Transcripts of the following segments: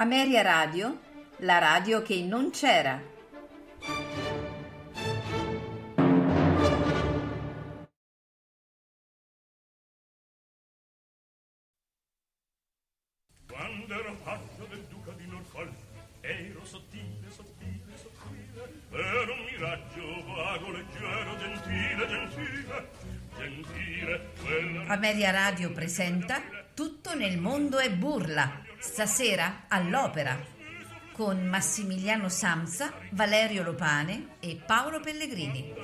Ameria Radio, la radio che non c'era. Quando ero paggio del duca di Norfolk, ero sottile, sottile, sottile, ero un miraggio vago, leggero, gentile, gentile, gentile, quella... Ameria Radio presenta Tutto nel mondo è burla, stasera all'opera, con Massimiliano Samsa, Valerio Lopane e Paolo Pellegrini.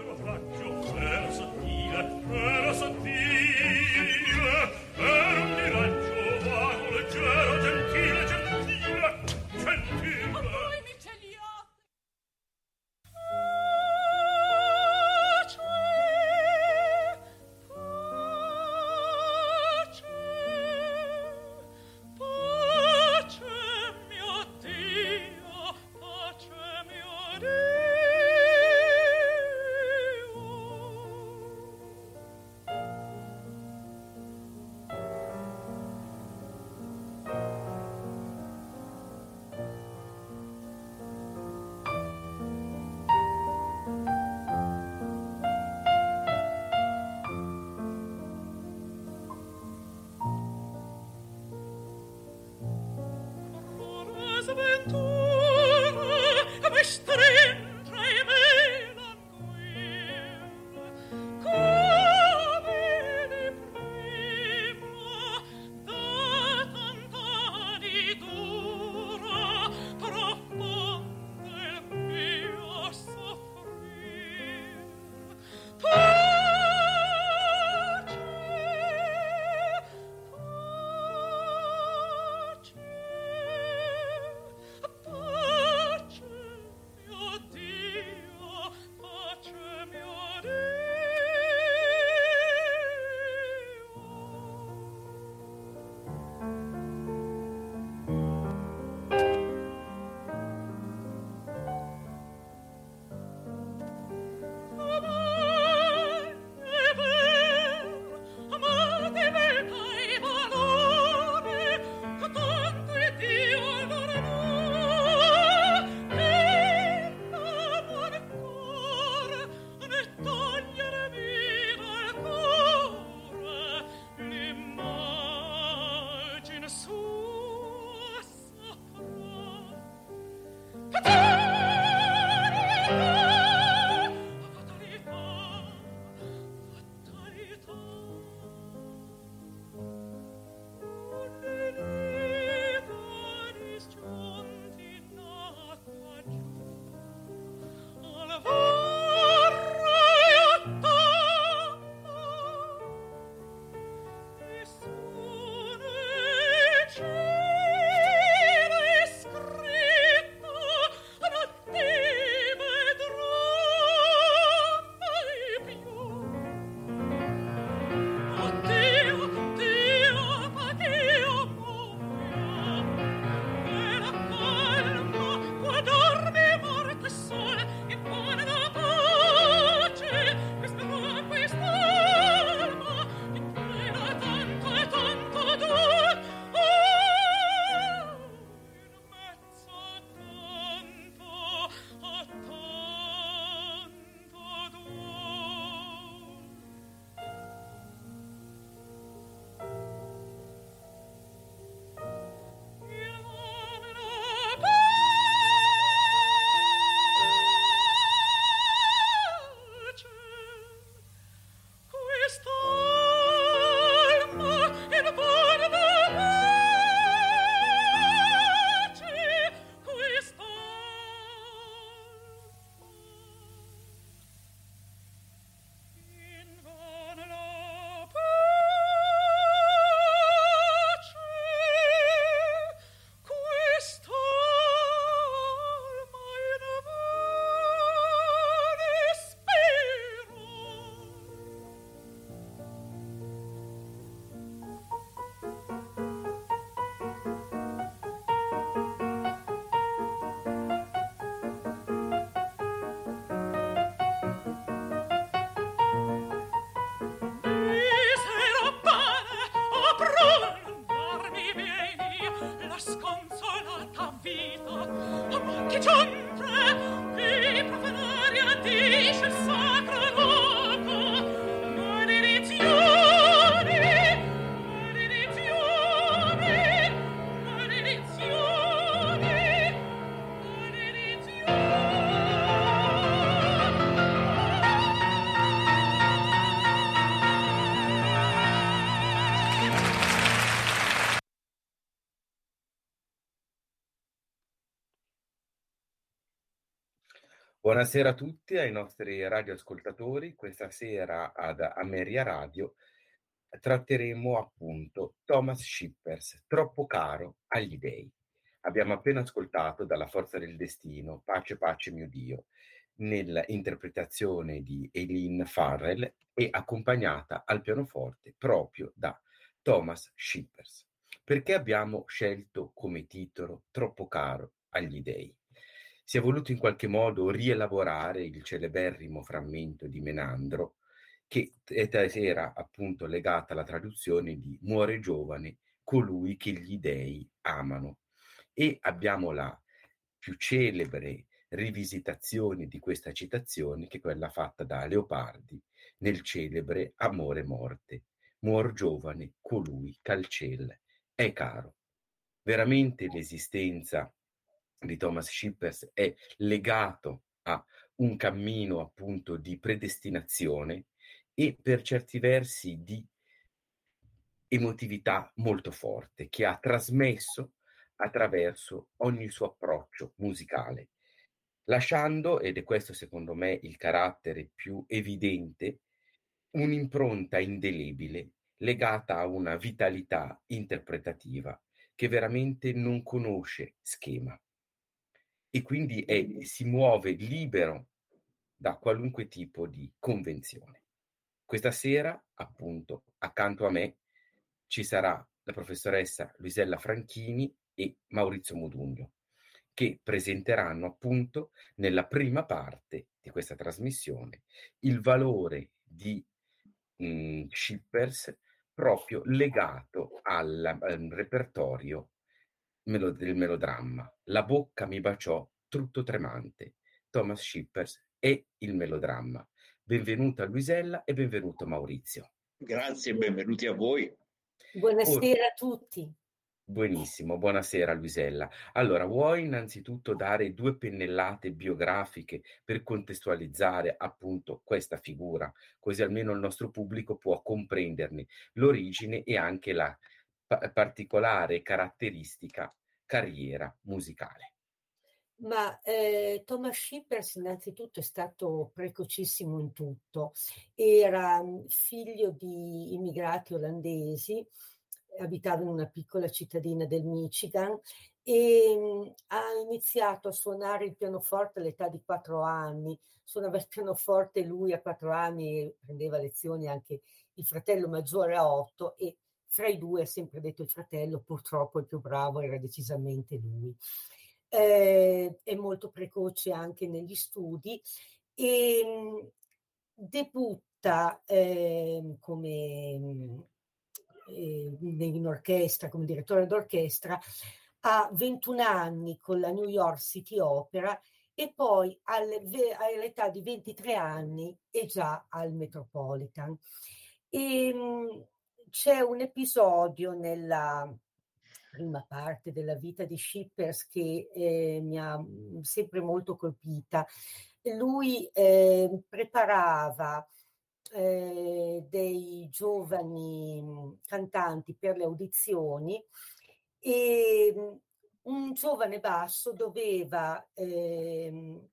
Buonasera a tutti, ai nostri radioascoltatori. Questa sera ad Ameria Radio tratteremo appunto Thomas Shippers, Troppo caro agli dei. Abbiamo appena ascoltato dalla Forza del Destino, Pace, pace mio Dio, nell'interpretazione di Eileen Farrell e accompagnata al pianoforte proprio da Thomas Shippers. Perché abbiamo scelto come titolo Troppo caro agli dei? Si è voluto in qualche modo rielaborare il celeberrimo frammento di Menandro, che era appunto legata alla traduzione di Muore giovane colui che gli dei amano. E abbiamo la più celebre rivisitazione di questa citazione, che è quella fatta da Leopardi nel celebre Amore Morte. Muor giovane colui che ciel è caro. Veramente l'esistenza di Thomas Shippers è legato a un cammino appunto di predestinazione e per certi versi di emotività molto forte che ha trasmesso attraverso ogni suo approccio musicale, lasciando, ed è questo secondo me il carattere più evidente, un'impronta indelebile legata a una vitalità interpretativa che veramente non conosce schema e quindi è, si muove libero da qualunque tipo di convenzione. Questa sera, appunto, accanto a me ci sarà la professoressa Luisella Franchini e Maurizio Modugno, che presenteranno appunto nella prima parte di questa trasmissione il valore di mh, mm, shippers proprio legato al, al repertorio melo- del melodramma. La bocca mi baciò, tutto tremante. Thomas Shippers e il melodramma. Benvenuta Luisella e benvenuto Maurizio. Grazie e benvenuti a voi. Buonasera a tutti. Buonissimo, buonasera Luisella. Allora, vuoi innanzitutto dare due pennellate biografiche per contestualizzare appunto questa figura, così almeno il nostro pubblico può comprenderne l'origine e anche la pa- particolare caratteristica carriera musicale. Ma eh, Thomas Shippers innanzitutto è stato precocissimo in tutto. Era mm, figlio di immigrati olandesi, abitava in una piccola cittadina del Michigan e mh, mm, ha iniziato a suonare il pianoforte all'età di quattro anni. Suonava il pianoforte lui a quattro anni e prendeva lezioni anche il fratello maggiore a otto e fra i due ha sempre detto il fratello, purtroppo il più bravo era decisamente lui. Eh, è molto precoce anche negli studi e mh, debutta eh, come eh, in orchestra, come direttore d'orchestra, a 21 anni con la New York City Opera e poi alle, all'età di 23 anni è già al Metropolitan. E, mh, c'è un episodio nella prima parte della vita di Shippers che eh, mi ha mm, sempre molto colpita. Lui eh, preparava eh, dei giovani mm, cantanti per le audizioni e mm, un giovane basso doveva ehm,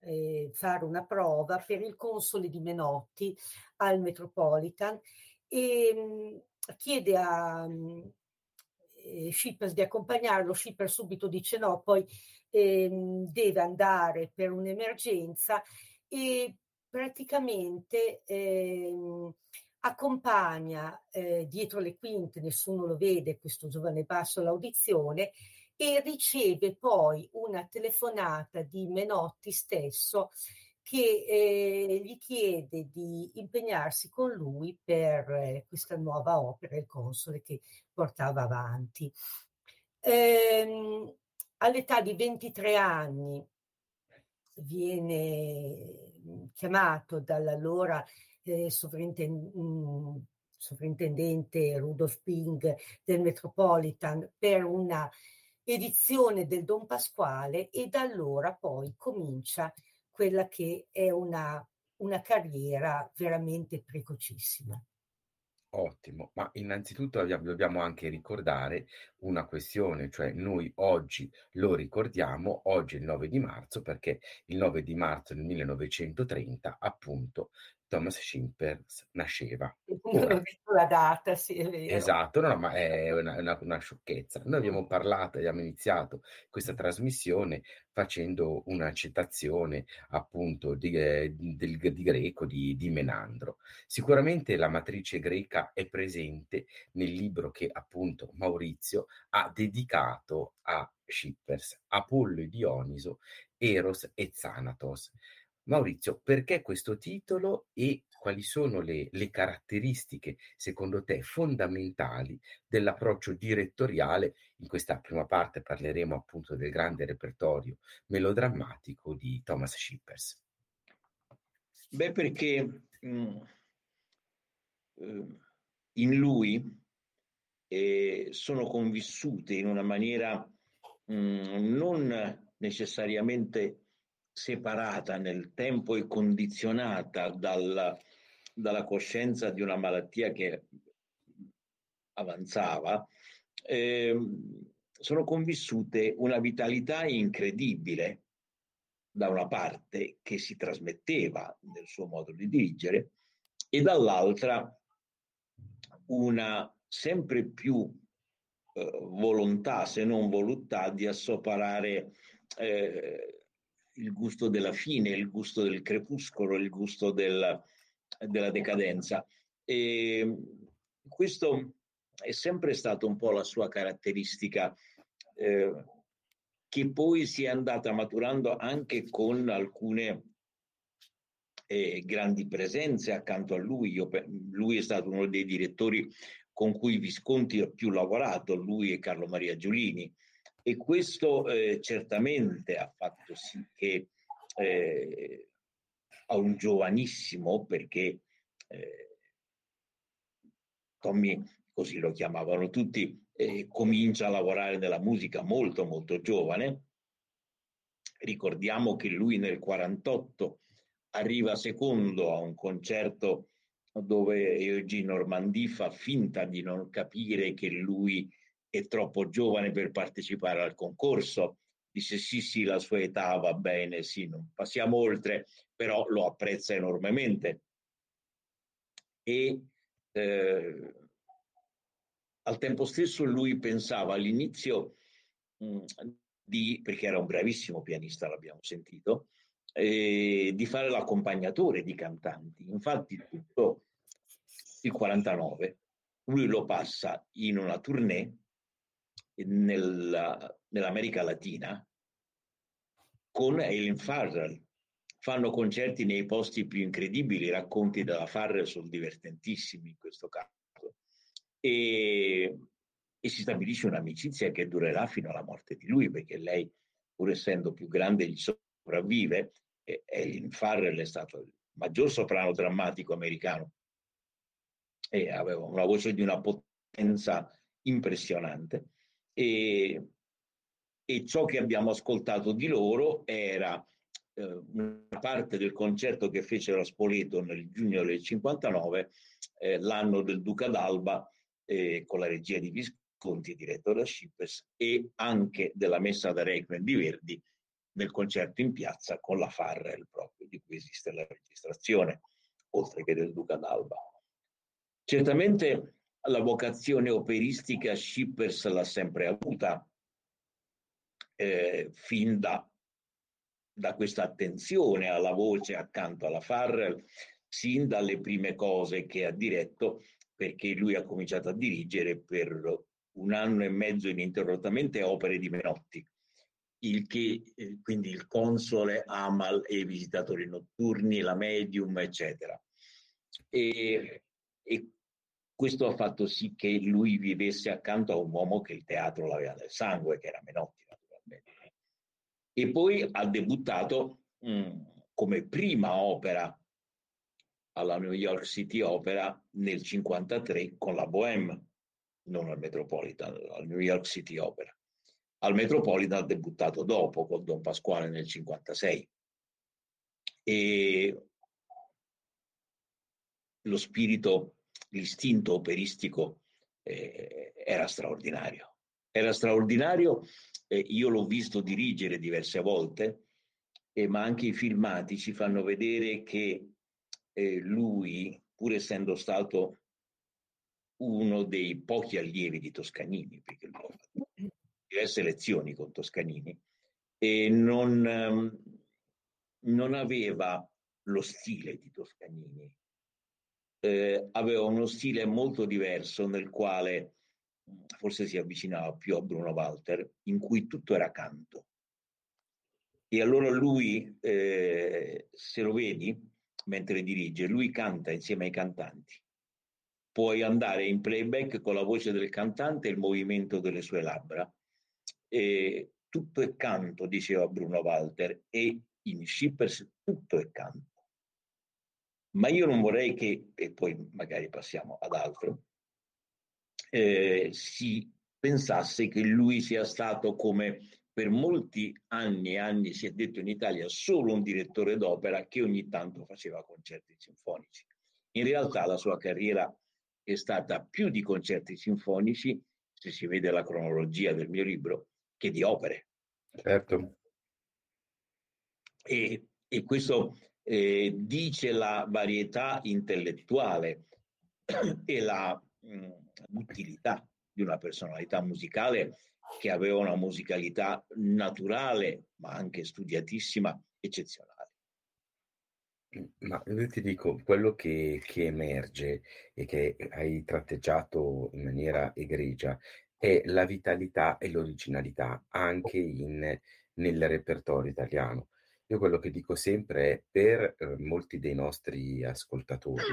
eh, fare una prova per il console di Menotti al Metropolitan e mh, chiede a mh, eh, Shippers di accompagnarlo, Shippers subito dice no, poi ehm, deve andare per un'emergenza e praticamente ehm, accompagna eh, dietro le quinte, nessuno lo vede, questo giovane basso l'audizione e riceve poi una telefonata di Menotti stesso che eh, gli chiede di impegnarsi con lui per eh, questa nuova opera, il console che portava avanti. Ehm, all'età di 23 anni viene mm, chiamato dall'allora eh, sovrintendente, mm, sovrintendente Rudolf Ping del Metropolitan per una edizione del Don Pasquale e da allora poi comincia quella che è una, una carriera veramente precocissima. Ottimo, ma innanzitutto dobbiamo anche ricordare una questione, cioè noi oggi lo ricordiamo, oggi è il 9 di marzo, perché il 9 di marzo del 1930 appunto Thomas Schimpers nasceva. Non ho visto la data, sì, è vero. Esatto, no, ma è una, una, una, sciocchezza. Noi abbiamo parlato, abbiamo iniziato questa trasmissione facendo una citazione appunto di, eh, del, di greco di, di, Menandro. Sicuramente la matrice greca è presente nel libro che appunto Maurizio ha dedicato a Schippers, Apollo e Dioniso, Eros e Zanatos. Maurizio, perché questo titolo e quali sono le, le, caratteristiche, secondo te, fondamentali dell'approccio direttoriale? In questa prima parte parleremo appunto del grande repertorio melodrammatico di Thomas Schippers. Beh, perché mh, mm, eh, in lui eh, sono convissute in una maniera mh, mm, non necessariamente separata nel tempo e condizionata dalla, dalla coscienza di una malattia che avanzava, eh, sono convissute una vitalità incredibile da una parte che si trasmetteva nel suo modo di dirigere e dall'altra una sempre più eh, volontà, se non voluttà, di assoparare eh, il gusto della fine, il gusto del crepuscolo, il gusto del, della decadenza. E questo è sempre stato un po' la sua caratteristica, eh, che poi si è andata maturando anche con alcune eh, grandi presenze accanto a lui. Io, lui è stato uno dei direttori con cui Visconti ha più lavorato, lui e Carlo Maria Giulini e questo eh, certamente ha fatto sì che eh, a un giovanissimo, perché eh, Tommy, così lo chiamavano tutti, eh, comincia a lavorare nella musica molto molto giovane. Ricordiamo che lui nel 48 arriva secondo a un concerto dove Eugene Normandie fa finta di non capire che lui è troppo giovane per partecipare al concorso. Dice sì, sì, la sua età va bene, sì, non passiamo oltre, però lo apprezza enormemente. E eh, al tempo stesso lui pensava all'inizio mh, di, perché era un bravissimo pianista, l'abbiamo sentito, eh, di fare l'accompagnatore di cantanti. Infatti tutto il 49 lui lo passa in una tournée nella, nell'America Latina con Eileen Farrell. Fanno concerti nei posti più incredibili, i racconti della Farrell sono divertentissimi in questo caso. E, e si stabilisce un'amicizia che durerà fino alla morte di lui, perché lei, pur essendo più grande, gli sopravvive. E Eileen Farrell è stato il maggior soprano drammatico americano e aveva una voce di una potenza impressionante e, e ciò che abbiamo ascoltato di loro era eh, una parte del concerto che fecero a Spoleto nel giugno del 59, eh, l'anno del Duca d'Alba, eh, con la regia di Visconti, diretto da Schippers, e anche della messa da Requiem di Verdi nel concerto in piazza con la Farrell proprio, di cui esiste la registrazione, oltre che del Duca d'Alba. Certamente la vocazione operistica Schippers l'ha sempre avuta, eh, fin da, da questa attenzione alla voce accanto alla Farrell, sin dalle prime cose che ha diretto, perché lui ha cominciato a dirigere per un anno e mezzo ininterrottamente opere di Menotti, il che, eh, quindi il console, Amal e i visitatori notturni, la medium, eccetera. E, e questo ha fatto sì che lui vivesse accanto a un uomo che il teatro l'aveva nel sangue, che era Menotti naturalmente. E poi ha debuttato mm, come prima opera alla New York City Opera nel 1953 con la Bohème, non al Metropolitan, al New York City Opera. Al Metropolitan ha debuttato dopo con Don Pasquale nel 1956. E lo spirito l'istinto operistico eh, era straordinario. Era straordinario, eh, io l'ho visto dirigere diverse volte, eh, ma anche i filmati ci fanno vedere che eh, lui, pur essendo stato uno dei pochi allievi di Toscanini, perché lui ha fatto diverse lezioni con Toscanini, e non, um, non aveva lo stile di Toscanini, eh, aveva uno stile molto diverso nel quale forse si avvicinava più a Bruno Walter, in cui tutto era canto. E allora lui, eh, se lo vedi mentre dirige, lui canta insieme ai cantanti. Puoi andare in playback con la voce del cantante e il movimento delle sue labbra. E tutto è canto, diceva Bruno Walter, e in Shippers tutto è canto. Ma io non vorrei che, e poi magari passiamo ad altro, eh, si pensasse che lui sia stato come per molti anni e anni si è detto in Italia solo un direttore d'opera che ogni tanto faceva concerti sinfonici. In realtà la sua carriera è stata più di concerti sinfonici, se si vede la cronologia del mio libro, che di opere. Certo. E, e questo eh, dice la varietà intellettuale e la mh, utilità di una personalità musicale che aveva una musicalità naturale, ma anche studiatissima, eccezionale. Ma io ti dico, quello che, che emerge e che hai tratteggiato in maniera egregia è la vitalità e l'originalità anche in, nel repertorio italiano. Io quello che dico sempre è per eh, molti dei nostri ascoltatori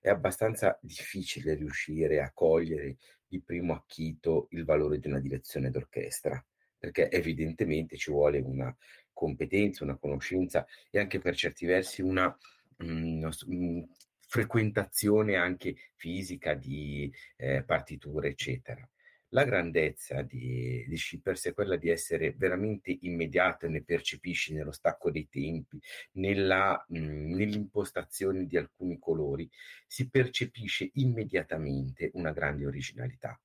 è abbastanza difficile riuscire a cogliere di primo acchito il valore di una direzione d'orchestra, perché evidentemente ci vuole una competenza, una conoscenza e anche per certi versi una mh, mh, frequentazione anche fisica di eh, partiture, eccetera. La grandezza di, di Shippers è quella di essere veramente immediata, ne percepisci nello stacco dei tempi, nella, mh, nell'impostazione di alcuni colori, si percepisce immediatamente una grande originalità.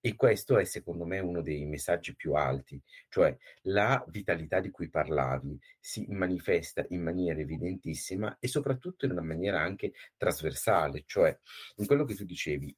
E questo è secondo me uno dei messaggi più alti, cioè la vitalità di cui parlavi si manifesta in maniera evidentissima e soprattutto in una maniera anche trasversale, cioè in quello che tu dicevi,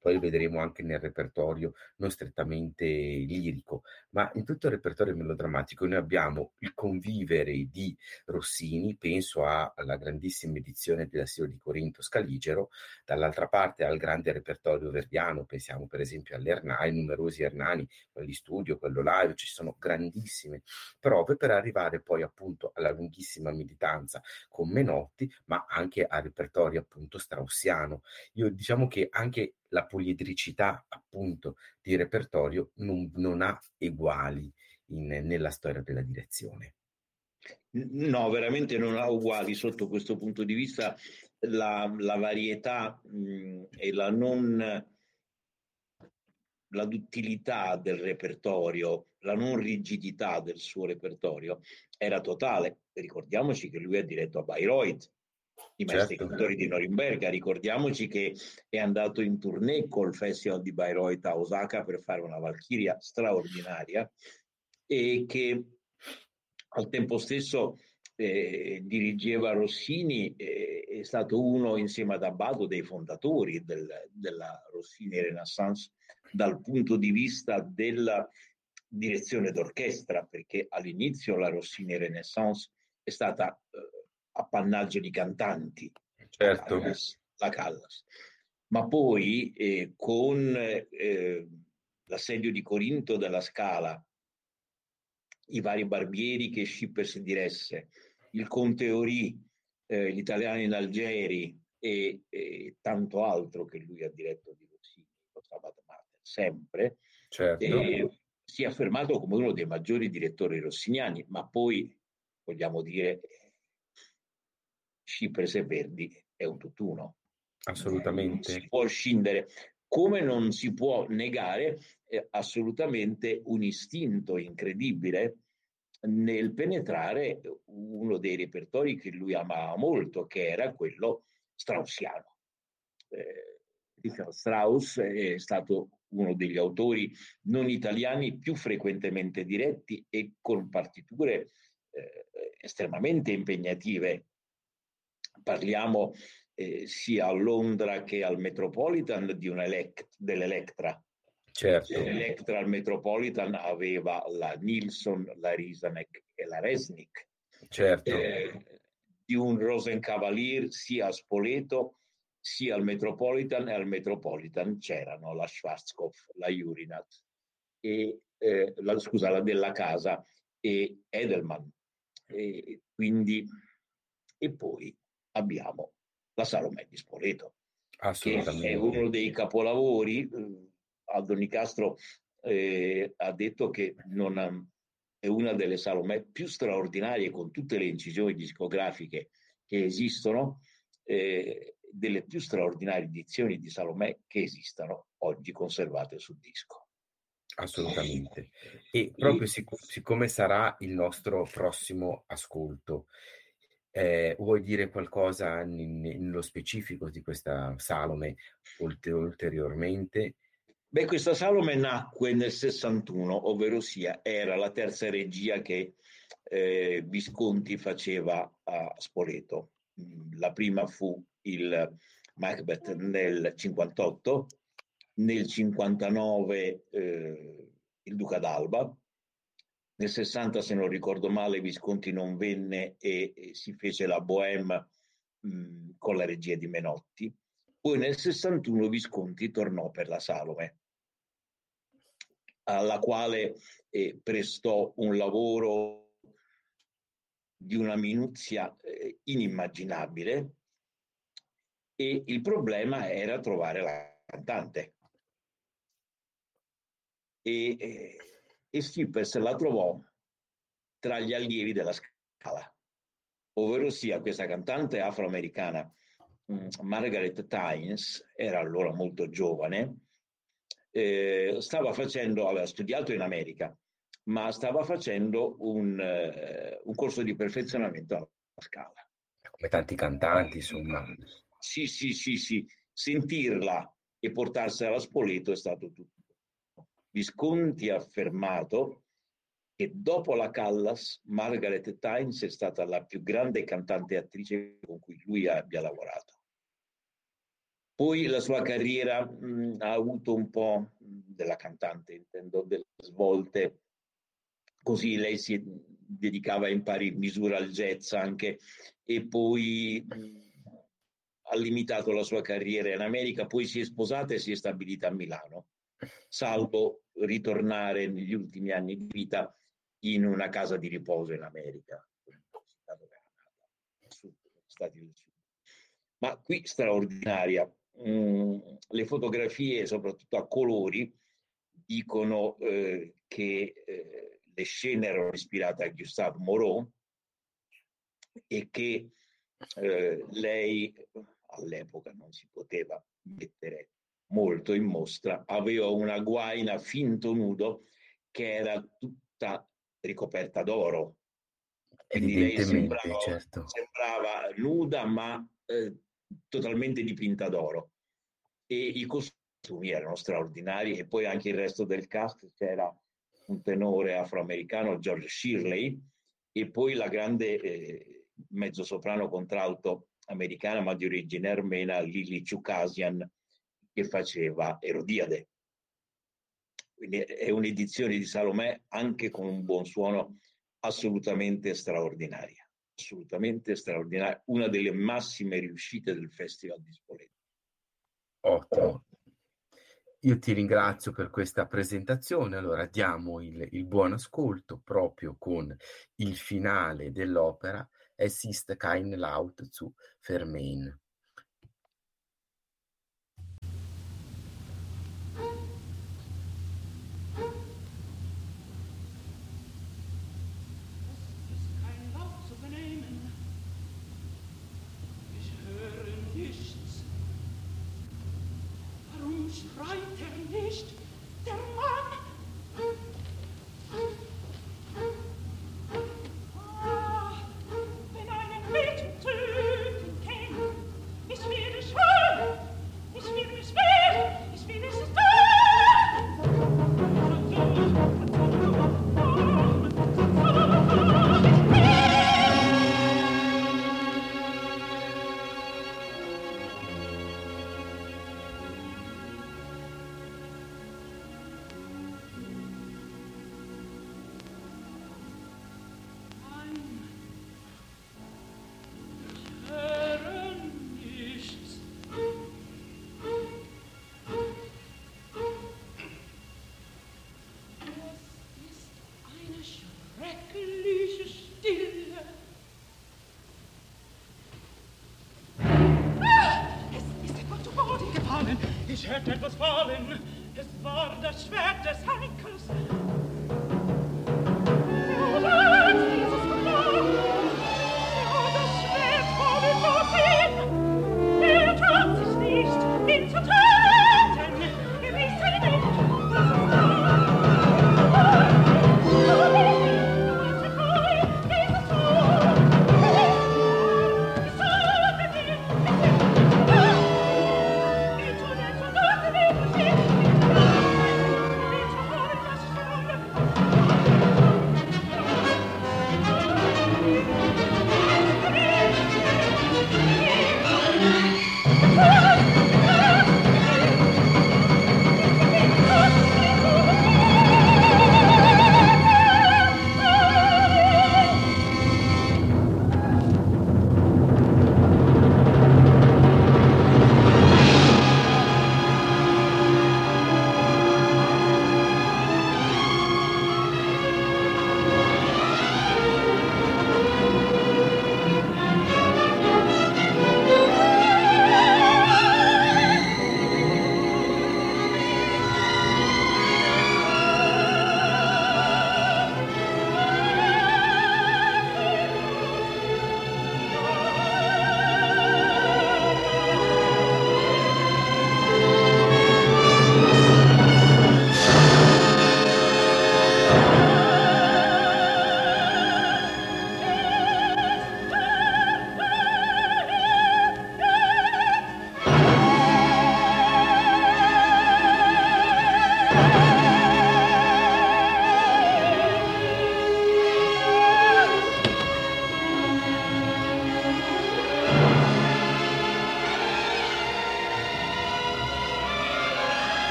poi vedremo anche nel repertorio non strettamente lirico, ma in tutto il repertorio melodrammatico noi abbiamo il convivere di Rossini, penso alla grandissima edizione della Siro di Corinto Scaligero, dall'altra parte al grande repertorio verdiano, pensiamo per esempio all'Ernani, numerosi Ernani, quelli studio, quello live, ci sono grandissime prove per arrivare poi appunto alla lunghissima militanza con Menotti, ma anche al repertorio appunto straussiano. Io diciamo che anche la poliedricità appunto di repertorio non, non ha eguali in, nella storia della direzione. No, veramente non ha uguali sotto questo punto di vista. La, la varietà mh, e la non la duttilità del repertorio, la non rigidità del suo repertorio era totale. Ricordiamoci che lui ha diretto a Bayreuth, i maestri certo. cantori di Norimberga. Ricordiamoci che è andato in tournée col Festival di Bayreuth a Osaka per fare una Valchiria straordinaria e che al tempo stesso eh, dirigeva Rossini, eh, è stato uno insieme ad Abbado dei fondatori del, della Rossini Renaissance dal punto di vista della direzione d'orchestra, perché all'inizio la Rossini Renaissance è stata eh, appannaggio di cantanti, certo. la, Callas, la Callas. Ma poi eh, con eh, l'assedio di Corinto della Scala, i vari barbieri che Schippers diresse, il Conte Ori, eh, gli italiani in Algeri e, e, tanto altro che lui ha diretto di Rossini, lo Stabat Mater, sempre, certo. eh, si è affermato come uno dei maggiori direttori rossiniani, ma poi vogliamo dire Cipres e Verdi è un tutt'uno. Assolutamente. Non si può scindere, come non si può negare eh, assolutamente un istinto incredibile nel penetrare uno dei repertori che lui amava molto, che era quello straussiano. Eh, Richard Strauss è stato uno degli autori non italiani più frequentemente diretti e con partiture eh, estremamente impegnative. Parliamo eh, sia a Londra che al Metropolitan di un elect- dell'Electra. Certo. L'Electra al Metropolitan aveva la Nilsson, la Risanek e la Resnick. Certo. Eh, di un Rosencavalier sia a Spoleto sia al Metropolitan e al Metropolitan c'erano la Schwarzkopf, la Urinat e eh, la, scusa, la della casa e Edelman. E, quindi, e poi abbiamo la Salomè di Spoleto, che è uno dei capolavori. Eh, Aldo Nicastro eh, ha detto che non ha, è una delle Salomè più straordinarie con tutte le incisioni discografiche che esistono. Eh, delle più straordinarie edizioni di Salomè che esistano oggi conservate sul disco. Assolutamente. E proprio sic- siccome sarà il nostro prossimo ascolto, eh, vuoi dire qualcosa nello specifico di questa Salome ulter- ulteriormente? Beh, questa Salome nacque nel 61, ovvero sia era la terza regia che eh, Visconti faceva a Spoleto. Mm, la prima fu il Macbeth nel 58, nel 59 eh, il Duca d'Alba, nel 60 se non ricordo male Visconti non venne e, e si fece la Bohème con la regia di Menotti, poi nel 61 Visconti tornò per la Salome alla quale eh, prestò un lavoro di una minuzia eh, inimmaginabile e il problema era trovare la cantante. E, e, e Skippers la trovò tra gli allievi della Scala, ovvero sia questa cantante afroamericana mm, Margaret Tynes, era allora molto giovane, eh, stava facendo, aveva studiato in America, ma stava facendo un, eh, un corso di perfezionamento alla Scala. Come tanti cantanti, insomma. Sì, sì, sì, sì. Sentirla e portarsela a Spoleto è stato tutto. Visconti ha affermato che dopo la Callas, Margaret Tynes è stata la più grande cantante e attrice con cui lui abbia lavorato. Poi la sua carriera mh, ha avuto un po' della cantante, intendo, delle svolte, così lei si dedicava in pari misura al jazz anche e poi mh, ha limitato la sua carriera in America, poi si è sposata e si è stabilita a Milano, salvo ritornare negli ultimi anni di vita in una casa di riposo in America, Stati del Sud. Ma qui straordinaria. Mm, le fotografie, soprattutto a colori, dicono eh, che eh, le scene erano ispirate a Gustave Moreau e che eh, lei all'epoca non si poteva mettere molto in mostra, aveva una guaina finto nudo che era tutta ricoperta d'oro. Quindi lei sembrava, certo. sembrava nuda ma eh, totalmente dipinta d'oro. E i costumi erano straordinari e poi anche il resto del cast c'era un tenore afroamericano, George Shirley, e poi la grande eh, mezzosoprano contralto americana ma di origine armena, Lili Chukasian, che faceva Erodiade. Quindi è un'edizione di Salomè anche con un buon suono assolutamente straordinaria, assolutamente straordinaria, una delle massime riuscite del Festival di Spoleto. Ottimo. Io ti ringrazio per questa presentazione. Allora diamo il, il buon ascolto proprio con il finale dell'opera Es ist kein Laut zu vernehmen. Schwert etwas fallen, es war das Schwert des Henkels.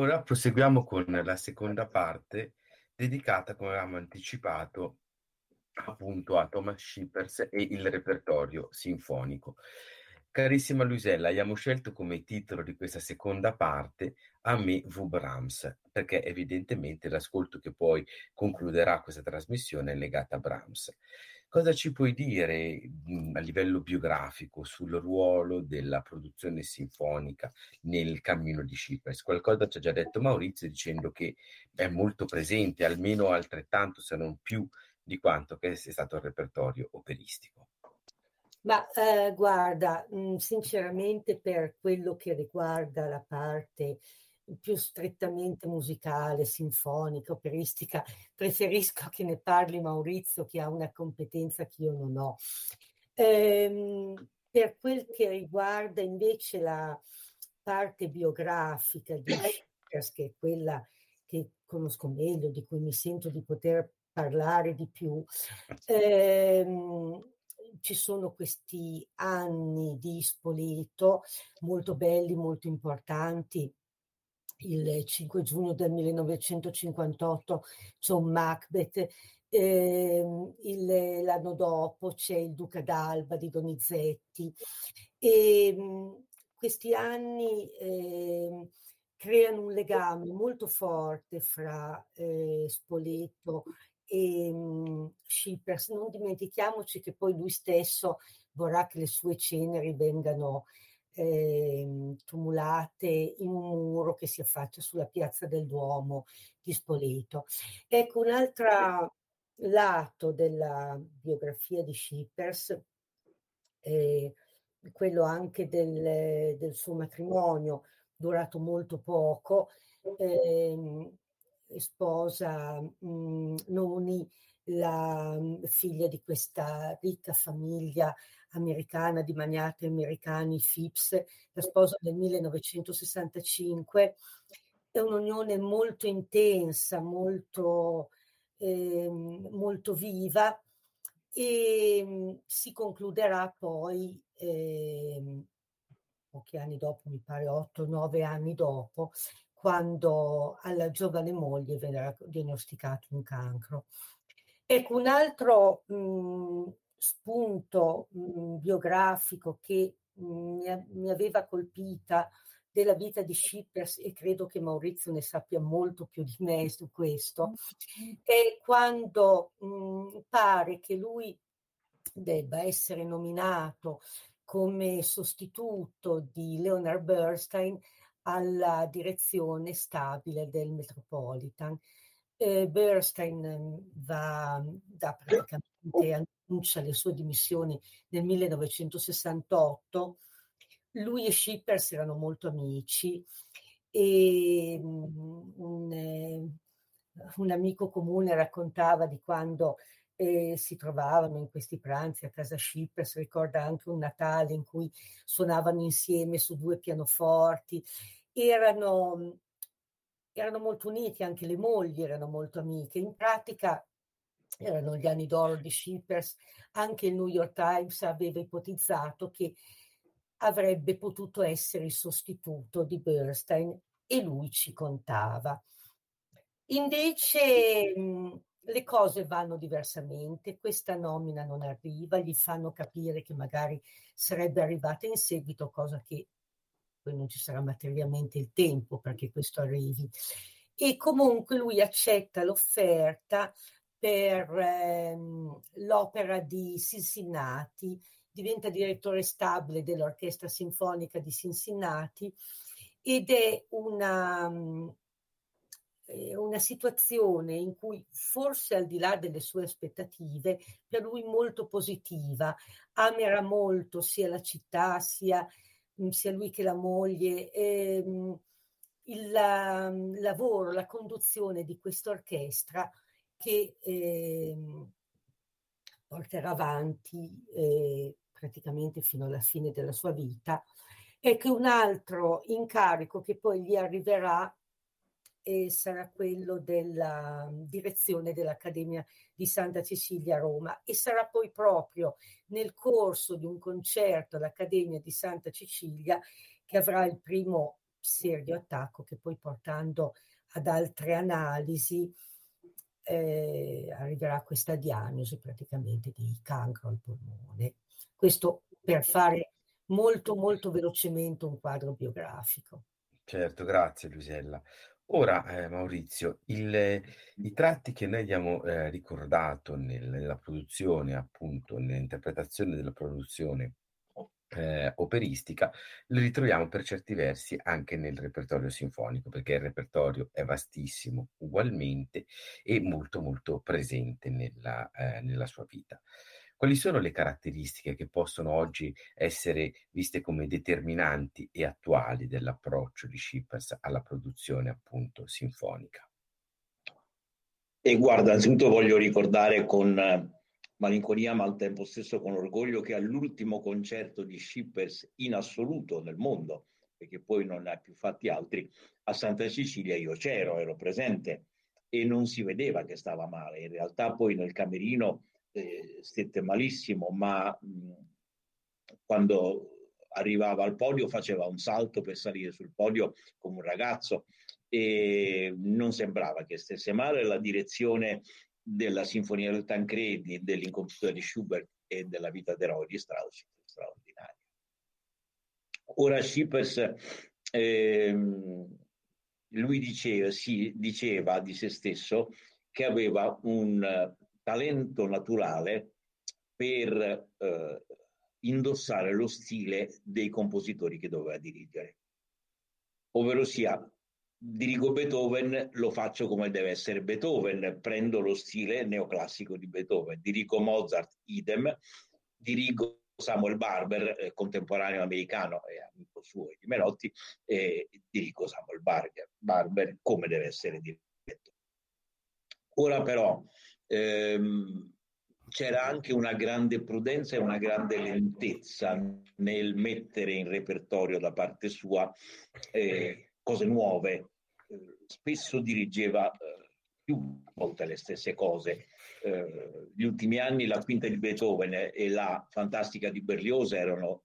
Ora proseguiamo con la seconda parte dedicata, come avevamo anticipato, appunto a Thomas Schippers e il repertorio sinfonico. Carissima Luisella, abbiamo scelto come titolo di questa seconda parte A me V. Brahms, perché evidentemente l'ascolto che poi concluderà questa trasmissione è legato a Brahms. Cosa ci puoi dire mh, a livello biografico sul ruolo della produzione sinfonica nel cammino di Schippers? Qualcosa ci ha già detto Maurizio dicendo che è molto presente, almeno altrettanto, se non più di quanto che sia stato il repertorio operistico. Ma eh, guarda, mh, sinceramente per quello che riguarda la parte più strettamente musicale, sinfonica, operistica, preferisco che ne parli Maurizio che ha una competenza che io non ho. Ehm, per quel che riguarda invece la parte biografica di Schippers, che è quella che conosco meglio, di cui mi sento di poter parlare di più, ehm, ci sono questi anni di Spoleto molto belli, molto importanti. Il 5 giugno del 1958 c'è un Macbeth, eh, il, l'anno dopo c'è il Duca d'Alba di Donizetti e mh, questi anni eh, creano un legame molto forte fra eh, Spoleto e um, Schippers. Non dimentichiamoci che poi lui stesso vorrà che le sue ceneri vengano eh, tumulate in un muro che si affaccia sulla piazza del Duomo di Spoleto. Ecco, un altro lato della biografia di Schippers, eh, quello anche del, del, suo matrimonio, durato molto poco, eh, sposa mh, mhmm, Noni, la mhmm, figlia di questa ricca famiglia americana di magnati americani Phipps, la sposa nel 1965. È un'unione molto intensa, molto, eh, molto viva e mhmm, si concluderà poi eh, pochi anni dopo, mi pare 8-9 anni dopo, quando alla giovane moglie verrà diagnosticato un cancro. Ecco, un altro mh, mhmm, spunto mh, mhmm, biografico che mh, mhmm, mi, aveva colpita della vita di Schippers, e credo che Maurizio ne sappia molto più di me su questo, è quando pare che lui debba essere nominato come sostituto di Leonard Bernstein alla direzione stabile del Metropolitan. Eh, Bernstein va da praticamente annuncia le sue dimissioni nel 1968. Lui e Schippers erano molto amici e um, un, eh, un amico comune raccontava di quando eh, si trovavano in questi pranzi a casa Schippers, ricorda anche un Natale in cui suonavano insieme su due pianoforti, erano, erano molto uniti, anche le mogli erano molto amiche, in pratica erano gli anni d'oro di Schippers, anche il New York Times aveva ipotizzato che avrebbe potuto essere il sostituto di Bernstein e lui ci contava. Invece le cose vanno diversamente, questa nomina non arriva, gli fanno capire che magari sarebbe arrivata in seguito, cosa che poi non ci sarà materialmente il tempo perché questo arrivi. E comunque lui accetta l'offerta per ehm, l'opera di Cincinnati, diventa direttore stabile dell'Orchestra Sinfonica di Cincinnati ed è una, una situazione in cui forse al di là delle sue aspettative, per lui molto positiva, amerà molto sia la città sia, sia lui che la moglie. Ehm, il la, lavoro, la conduzione di questa orchestra che eh, porterà avanti eh, praticamente fino alla fine della sua vita e che un altro incarico che poi gli arriverà e sarà quello della direzione dell'Accademia di Santa Cecilia a Roma e sarà poi proprio nel corso di un concerto all'Accademia di Santa Cecilia che avrà il primo serio attacco che poi portando ad altre analisi eh, arriverà questa diagnosi praticamente di cancro al polmone. Questo per fare molto molto velocemente un quadro biografico. Certo, grazie Luisella. Ora, eh, Maurizio, il, i tratti che noi abbiamo eh, ricordato nel, nella produzione, appunto, nell'interpretazione della produzione eh, operistica, li ritroviamo per certi versi anche nel repertorio sinfonico, perché il repertorio è vastissimo ugualmente e molto molto presente nella, eh, nella sua vita. Quali sono le caratteristiche che possono oggi essere viste come determinanti e attuali dell'approccio di Schippers alla produzione appunto sinfonica? E guarda, innanzitutto voglio ricordare con malinconia ma al tempo stesso con orgoglio che all'ultimo concerto di Schippers in assoluto nel mondo, perché poi non ne ha più fatti altri, a Santa Cecilia io c'ero, ero presente e non si vedeva che stava male. In realtà poi nel camerino eh, stette malissimo, ma mh, quando arrivava al podio faceva un salto per salire sul podio come un ragazzo e non sembrava che stesse male. La direzione della Sinfonia del Tancredi, dell'Incompiuta di Schubert e della Vita d'eroe di Strauss, straordinaria. Ora Schippers, ehm, lui diceva, sì, diceva di se stesso che aveva un talento naturale per eh, indossare lo stile dei compositori che doveva dirigere. Ovvero sia, dirigo Beethoven, lo faccio come deve essere Beethoven, prendo lo stile neoclassico di Beethoven, dirigo Mozart, idem, dirigo Samuel Barber, eh, contemporaneo americano e amico suo di Melotti, e dirigo Samuel Barber, Barber come deve essere diretto. Ora però ehm, c'era anche una grande prudenza e una grande lentezza nel mettere in repertorio da parte sua eh, cose nuove, spesso dirigeva eh, più volte le stesse cose. Eh, gli ultimi anni la quinta di Beethoven e la fantastica di Berlioz erano,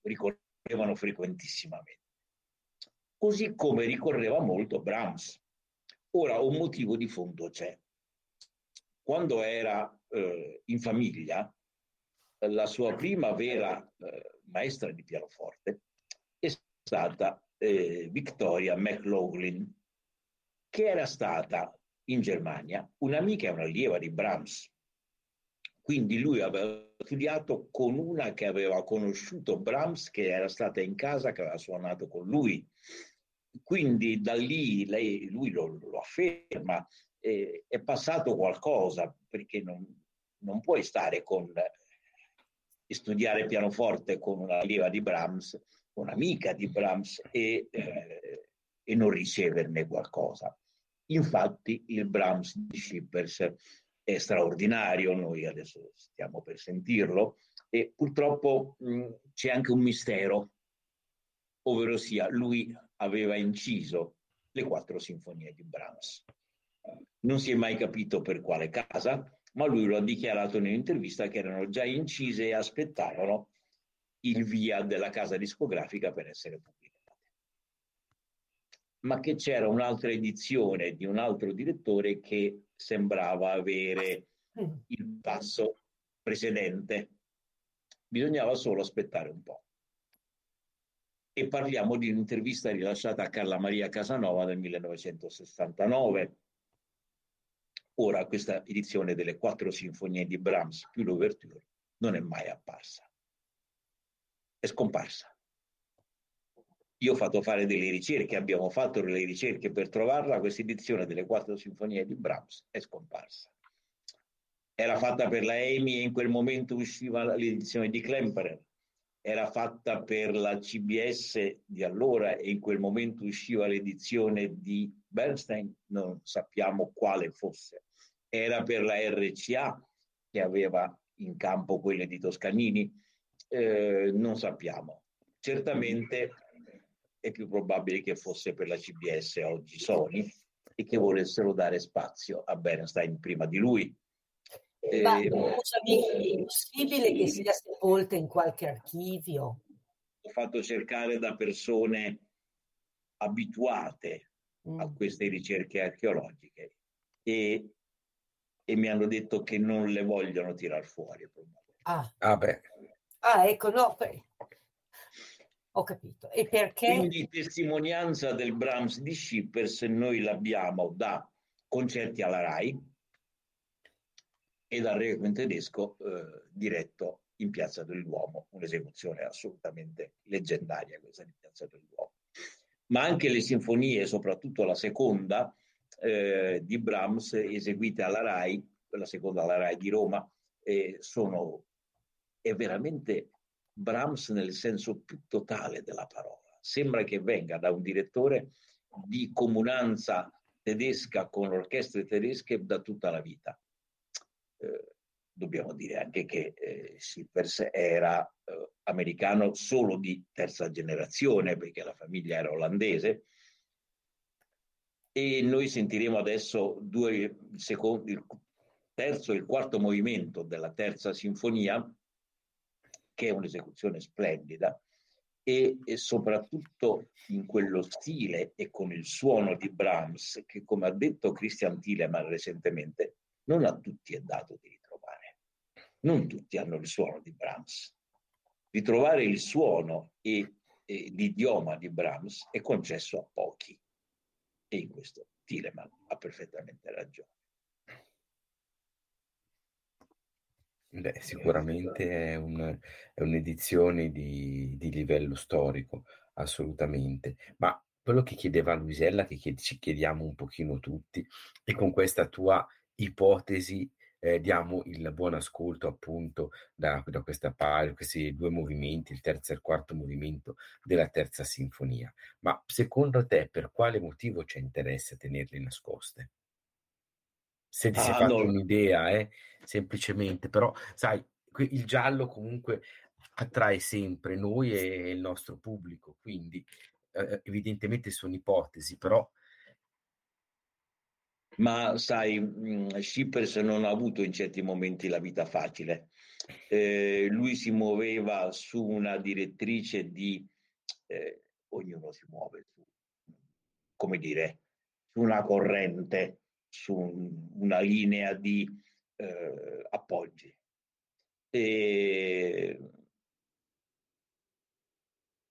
ricorrevano frequentissimamente. Così come ricorreva molto Brahms. Ora un motivo di fondo c'è. Quando era eh, in famiglia, la sua prima vera eh, maestra di pianoforte è stata eh, Victoria McLaughlin, che era stata in Germania un'amica e un'allieva di Brahms. Quindi lui aveva studiato con una che aveva conosciuto Brahms, che era stata in casa, che aveva suonato con lui. Quindi da lì lei, lui lo, lo afferma, eh, è passato qualcosa, perché non, non puoi stare con e studiare pianoforte con una allieva di Brahms un'amica di Brahms e, eh, e non riceverne qualcosa. Infatti il Brahms di Schippers è straordinario, noi adesso stiamo per sentirlo, e purtroppo mh, c'è anche un mistero, ovvero sia lui aveva inciso le quattro sinfonie di Brahms. Non si è mai capito per quale casa, ma lui lo ha dichiarato in un'intervista che erano già incise e aspettavano il via della casa discografica per essere pubblicate. Ma che c'era un'altra edizione di un altro direttore che sembrava avere il passo precedente. Bisognava solo aspettare un po'. E parliamo di un'intervista rilasciata a Carla Maria Casanova nel 1969. Ora questa edizione delle quattro sinfonie di Brahms più l'ouverture non è mai apparsa è scomparsa. Io ho fatto fare delle ricerche, abbiamo fatto delle ricerche per trovarla, questa edizione delle quattro sinfonie di Brahms è scomparsa. Era fatta per la EMI e in quel momento usciva l'edizione di Klemperer, era fatta per la CBS di allora e in quel momento usciva l'edizione di Bernstein, non sappiamo quale fosse. Era per la RCA che aveva in campo quelle di Toscanini eh, non sappiamo. Certamente è più probabile che fosse per la CBS oggi Sony e che volessero dare spazio a Bernstein prima di lui. Ma eh, scusami, è possibile che sia sepolta in qualche archivio? Ho fatto cercare da persone abituate a Mm. queste ricerche archeologiche e, e mi hanno detto che non le vogliono tirar fuori. Ah, Ah beh, ah, ecco, no, per- ho capito. E perché? Quindi testimonianza del Brahms di Schippers noi l'abbiamo da concerti alla RAI e dal Requiem tedesco eh, diretto in Piazza del Duomo, un'esecuzione assolutamente leggendaria questa di Piazza del Duomo. Ma anche le sinfonie, soprattutto la seconda eh, di Brahms eseguite alla RAI, la seconda alla RAI di Roma, eh, sono è veramente Brahms nel senso più totale della parola. Sembra che venga da un direttore di comunanza tedesca con orchestre tedesche da tutta la vita. Eh, dobbiamo dire anche che eh, Schippers era eh, americano solo di terza generazione perché la famiglia era olandese e noi sentiremo adesso due secondi, il terzo e il quarto movimento della terza sinfonia che è un'esecuzione splendida e, e, soprattutto in quello stile e con il suono di Brahms che come ha detto Christian Thielemann recentemente non a tutti è dato di ritrovare. Non tutti hanno il suono di Brahms. Ritrovare il suono e, e l'idioma di Brahms è concesso a pochi. E in questo Thielemann ha perfettamente ragione Beh, sicuramente è, un- è un'edizione di, di livello storico, assolutamente. Ma quello che chiedeva Luisella, che chied- ci chiediamo un pochino tutti, e con questa tua ipotesi eh, diamo il buon ascolto appunto da, da questa pa- questi due movimenti, il terzo e il quarto movimento della terza sinfonia. Ma secondo te per quale motivo c'è interesse a tenerle nascoste? Se ti sei Ah, fatto no. un'idea, eh, semplicemente, però sai, il giallo comunque attrae sempre noi e il nostro pubblico, quindi eh, evidentemente sono ipotesi, però Ma sai, mh, Schippers non ha avuto in certi momenti la vita facile. Eh, lui si muoveva su una direttrice di, eh, ognuno si muove su, come dire, su una corrente, su un- una linea di eh, appoggi. E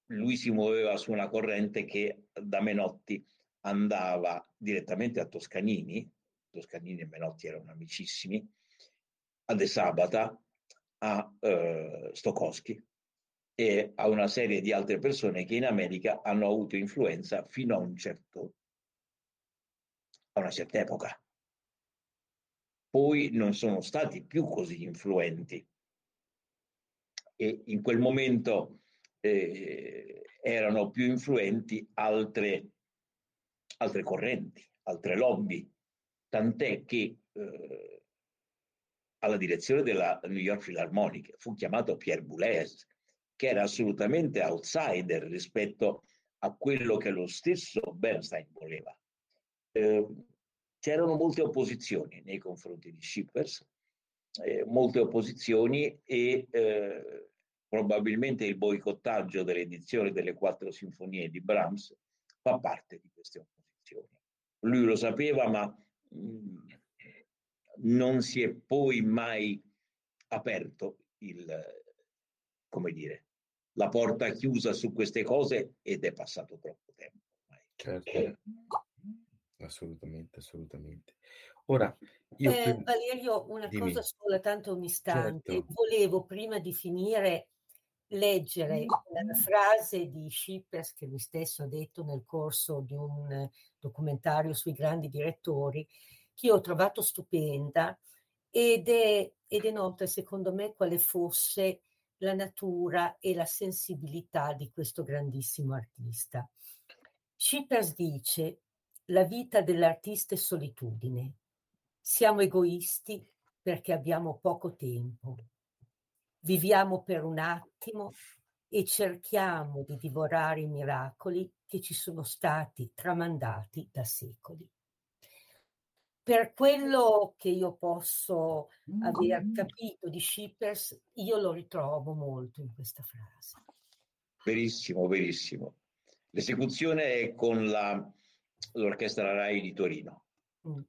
lui si muoveva su una corrente che da Menotti andava direttamente a Toscanini, Toscanini e Menotti erano amicissimi, a De Sabata, a eh, Stokowski e a una serie di altre persone che in America hanno avuto influenza fino a un certo a una certa epoca. Poi non sono stati più così influenti e in quel momento eh, erano più influenti altre, altre correnti, altre lobby, tant'è che eh, alla direzione della New York Philharmonic fu chiamato Pierre Boulez, che era assolutamente outsider rispetto a quello che lo stesso Bernstein voleva. Eh, c'erano molte opposizioni nei confronti di Schippers, eh, molte opposizioni e eh, probabilmente il boicottaggio dell'edizione delle quattro sinfonie di Brahms fa parte di queste opposizioni. Lui lo sapeva, ma mh, non si è poi mai aperto il, come dire, la porta chiusa su queste cose ed è passato troppo tempo. ormai. certo, assolutamente, assolutamente. Ora, io Eh, prima- Valerio, una dimmi. cosa sola, tanto un istante. Certo. Volevo prima di finire leggere la frase di Schippers che lui stesso ha detto nel corso di un documentario sui grandi direttori, che io ho trovato stupenda ed è, ed è nota secondo me quale fosse la natura e la sensibilità di questo grandissimo artista. Schippers dice: La vita dell'artista è solitudine. Siamo egoisti perché abbiamo poco tempo. Viviamo per un attimo e cerchiamo di divorare i miracoli che ci sono stati tramandati da secoli. Per quello che io posso aver capito di Schippers, io lo ritrovo molto in questa frase. Verissimo, verissimo. L'esecuzione è con la, l'Orchestra Rai di Torino. Mm.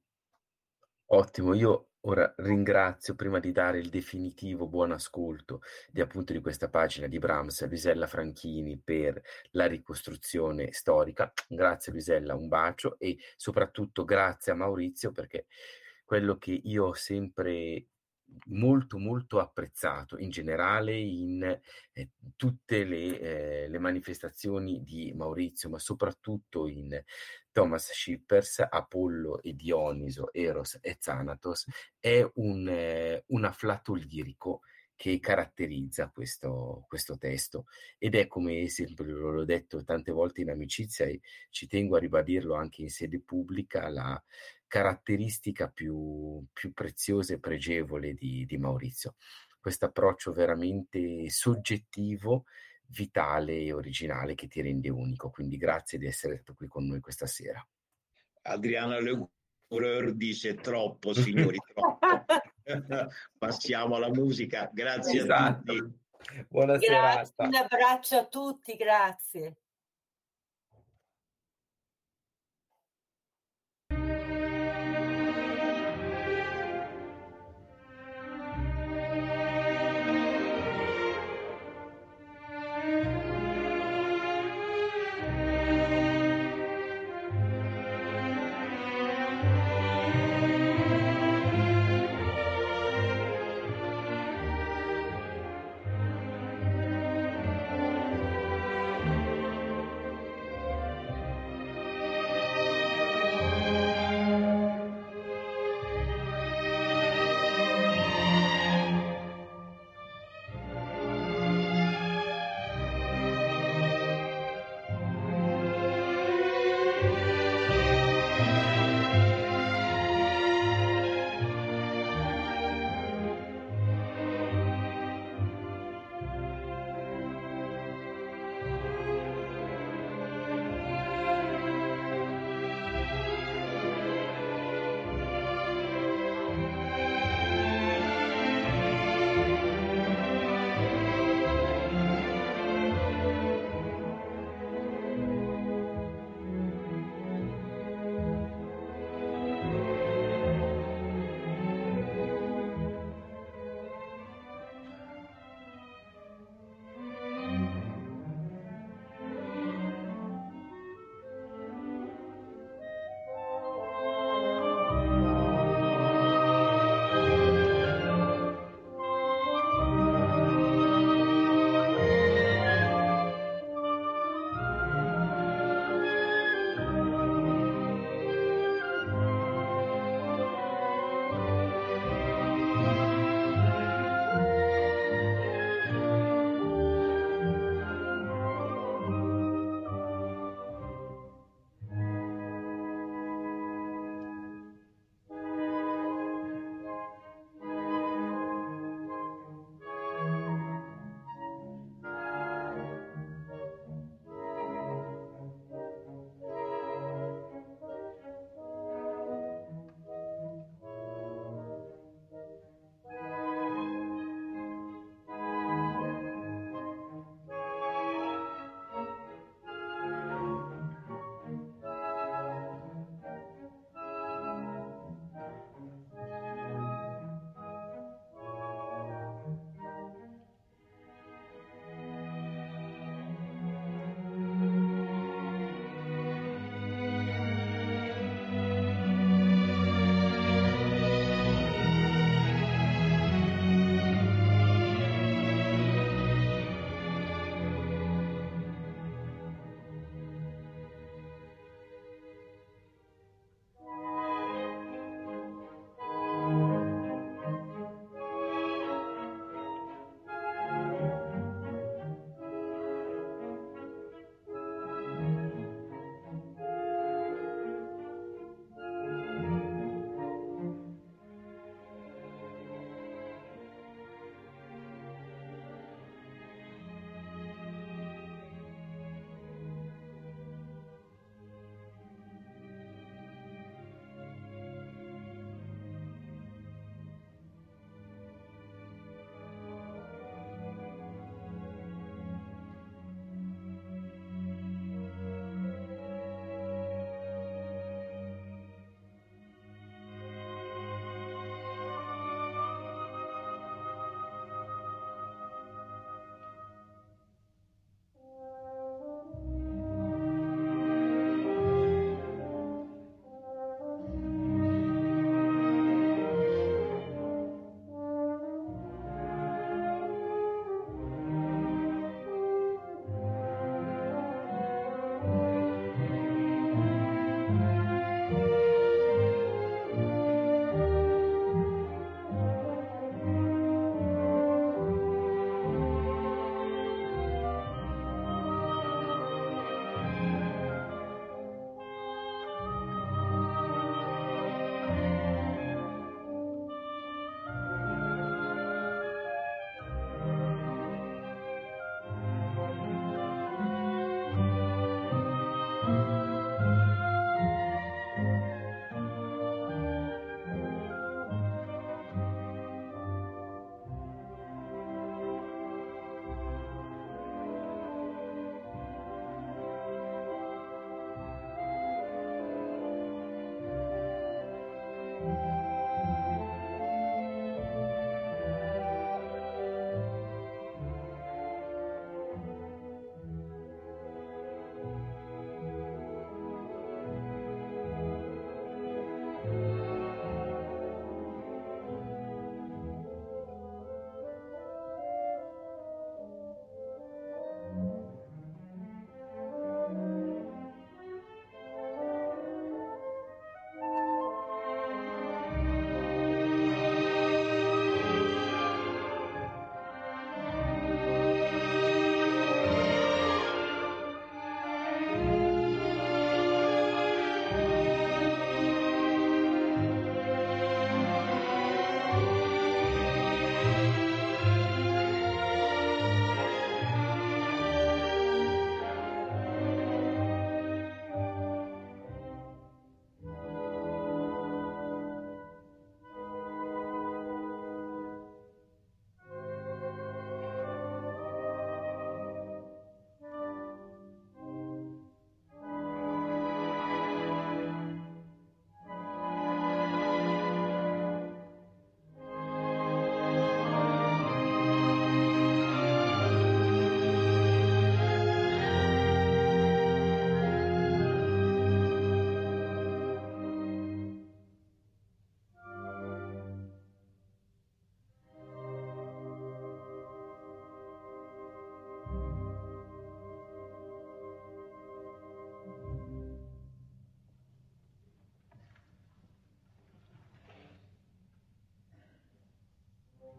Ottimo, io ora ringrazio prima di dare il definitivo buon ascolto di appunto di questa pagina di Brahms, Luisella Franchini per la ricostruzione storica. Grazie Luisella, un bacio e soprattutto grazie a Maurizio perché quello che io ho sempre molto molto apprezzato in generale in eh, tutte le, eh, le, manifestazioni di Maurizio, ma soprattutto in Thomas Shippers, Apollo e Dioniso, Eros e Zanatos, è un, eh, un afflato lirico che caratterizza questo, questo, testo ed è come sempre l'ho detto tante volte in amicizia e ci tengo a ribadirlo anche in sede pubblica, la, caratteristica più, più preziosa e pregevole di, di Maurizio. Questo approccio veramente soggettivo, vitale e originale che ti rende unico. Quindi grazie di essere stato qui con noi questa sera. Adriana Legreur dice troppo, signori, troppo. Passiamo alla musica. Grazie esatto. a tutti. Buonasera. Un abbraccio a tutti, grazie.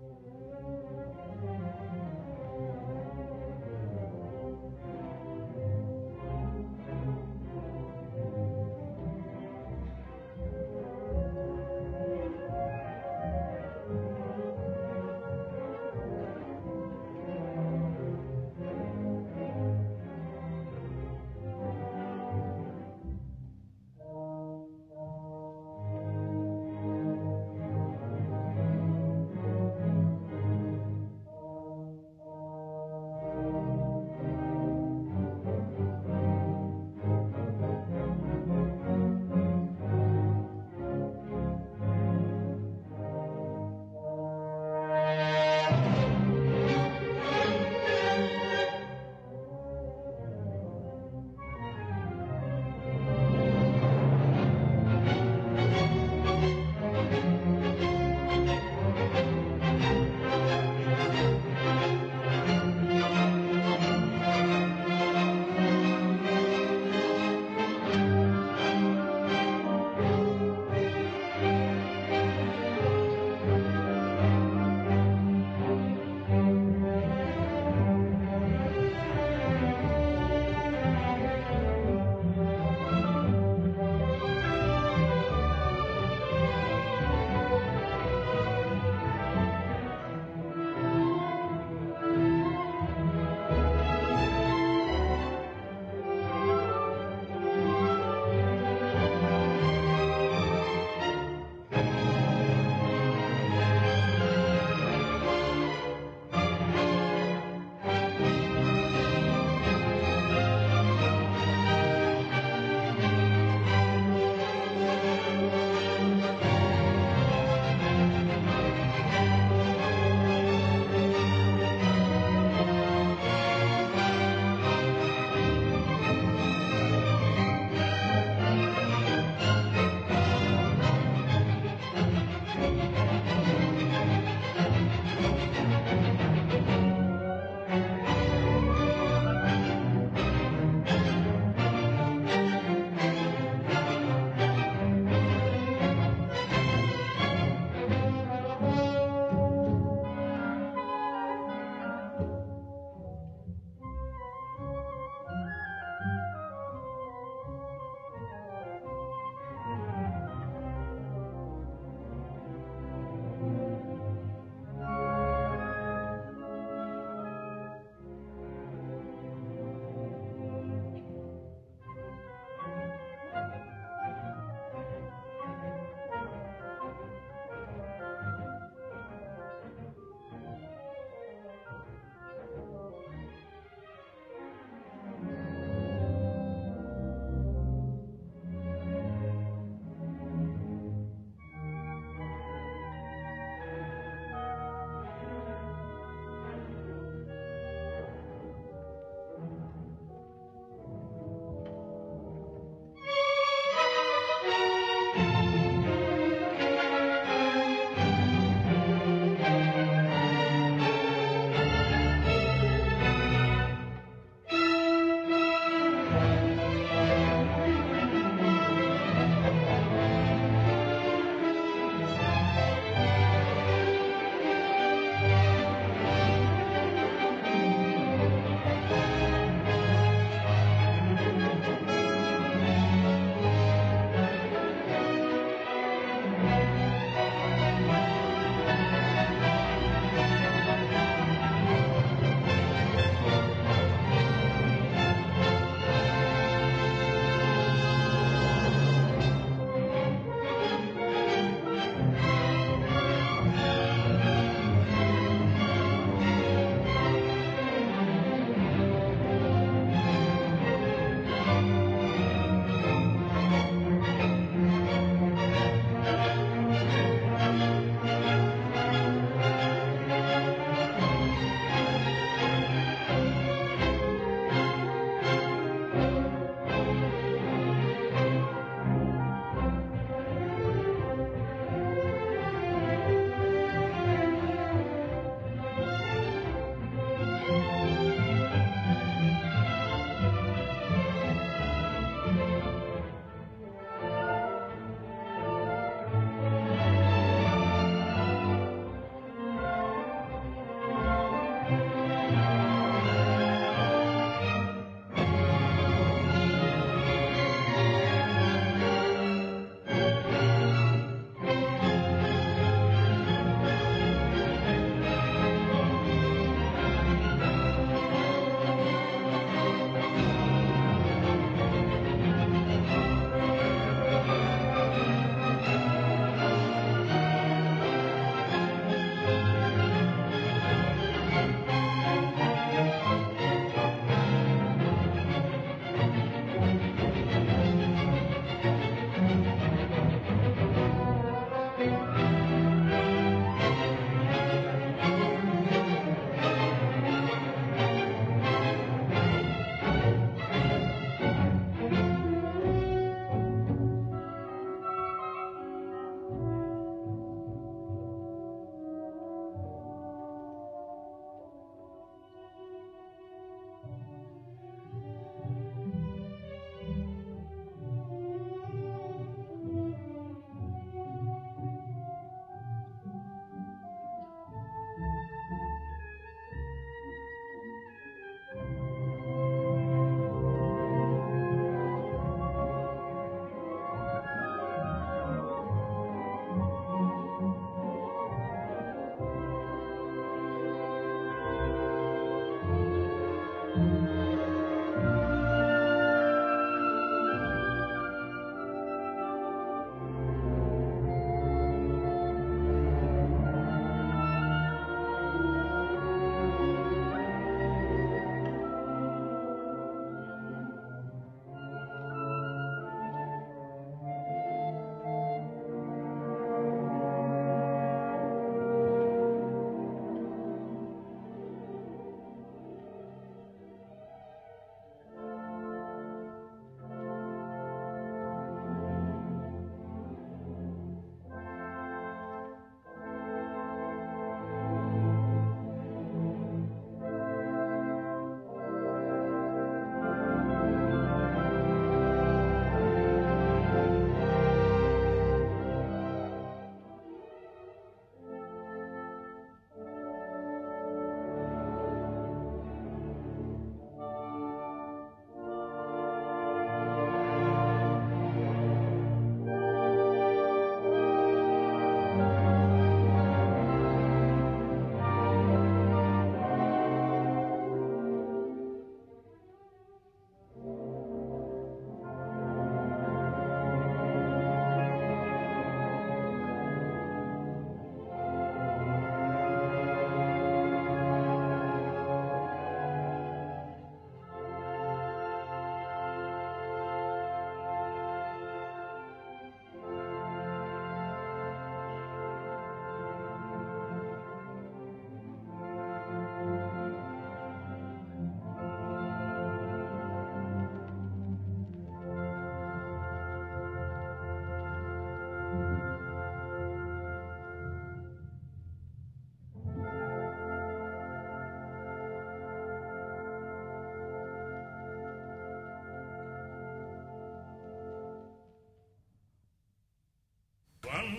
Amen.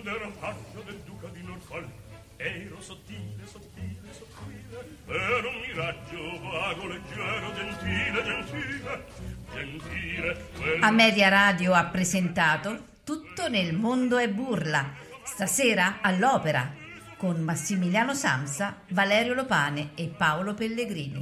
Quando ero paggio del duca di Norfolk ero sottile, sottile, sottile ero un miraggio vago, leggero, gentile, gentile gentile quello... Ameria Radio ha presentato Tutto nel mondo è burla stasera all'opera con Massimiliano Samsa, Valerio Lopane e Paolo Pellegrini.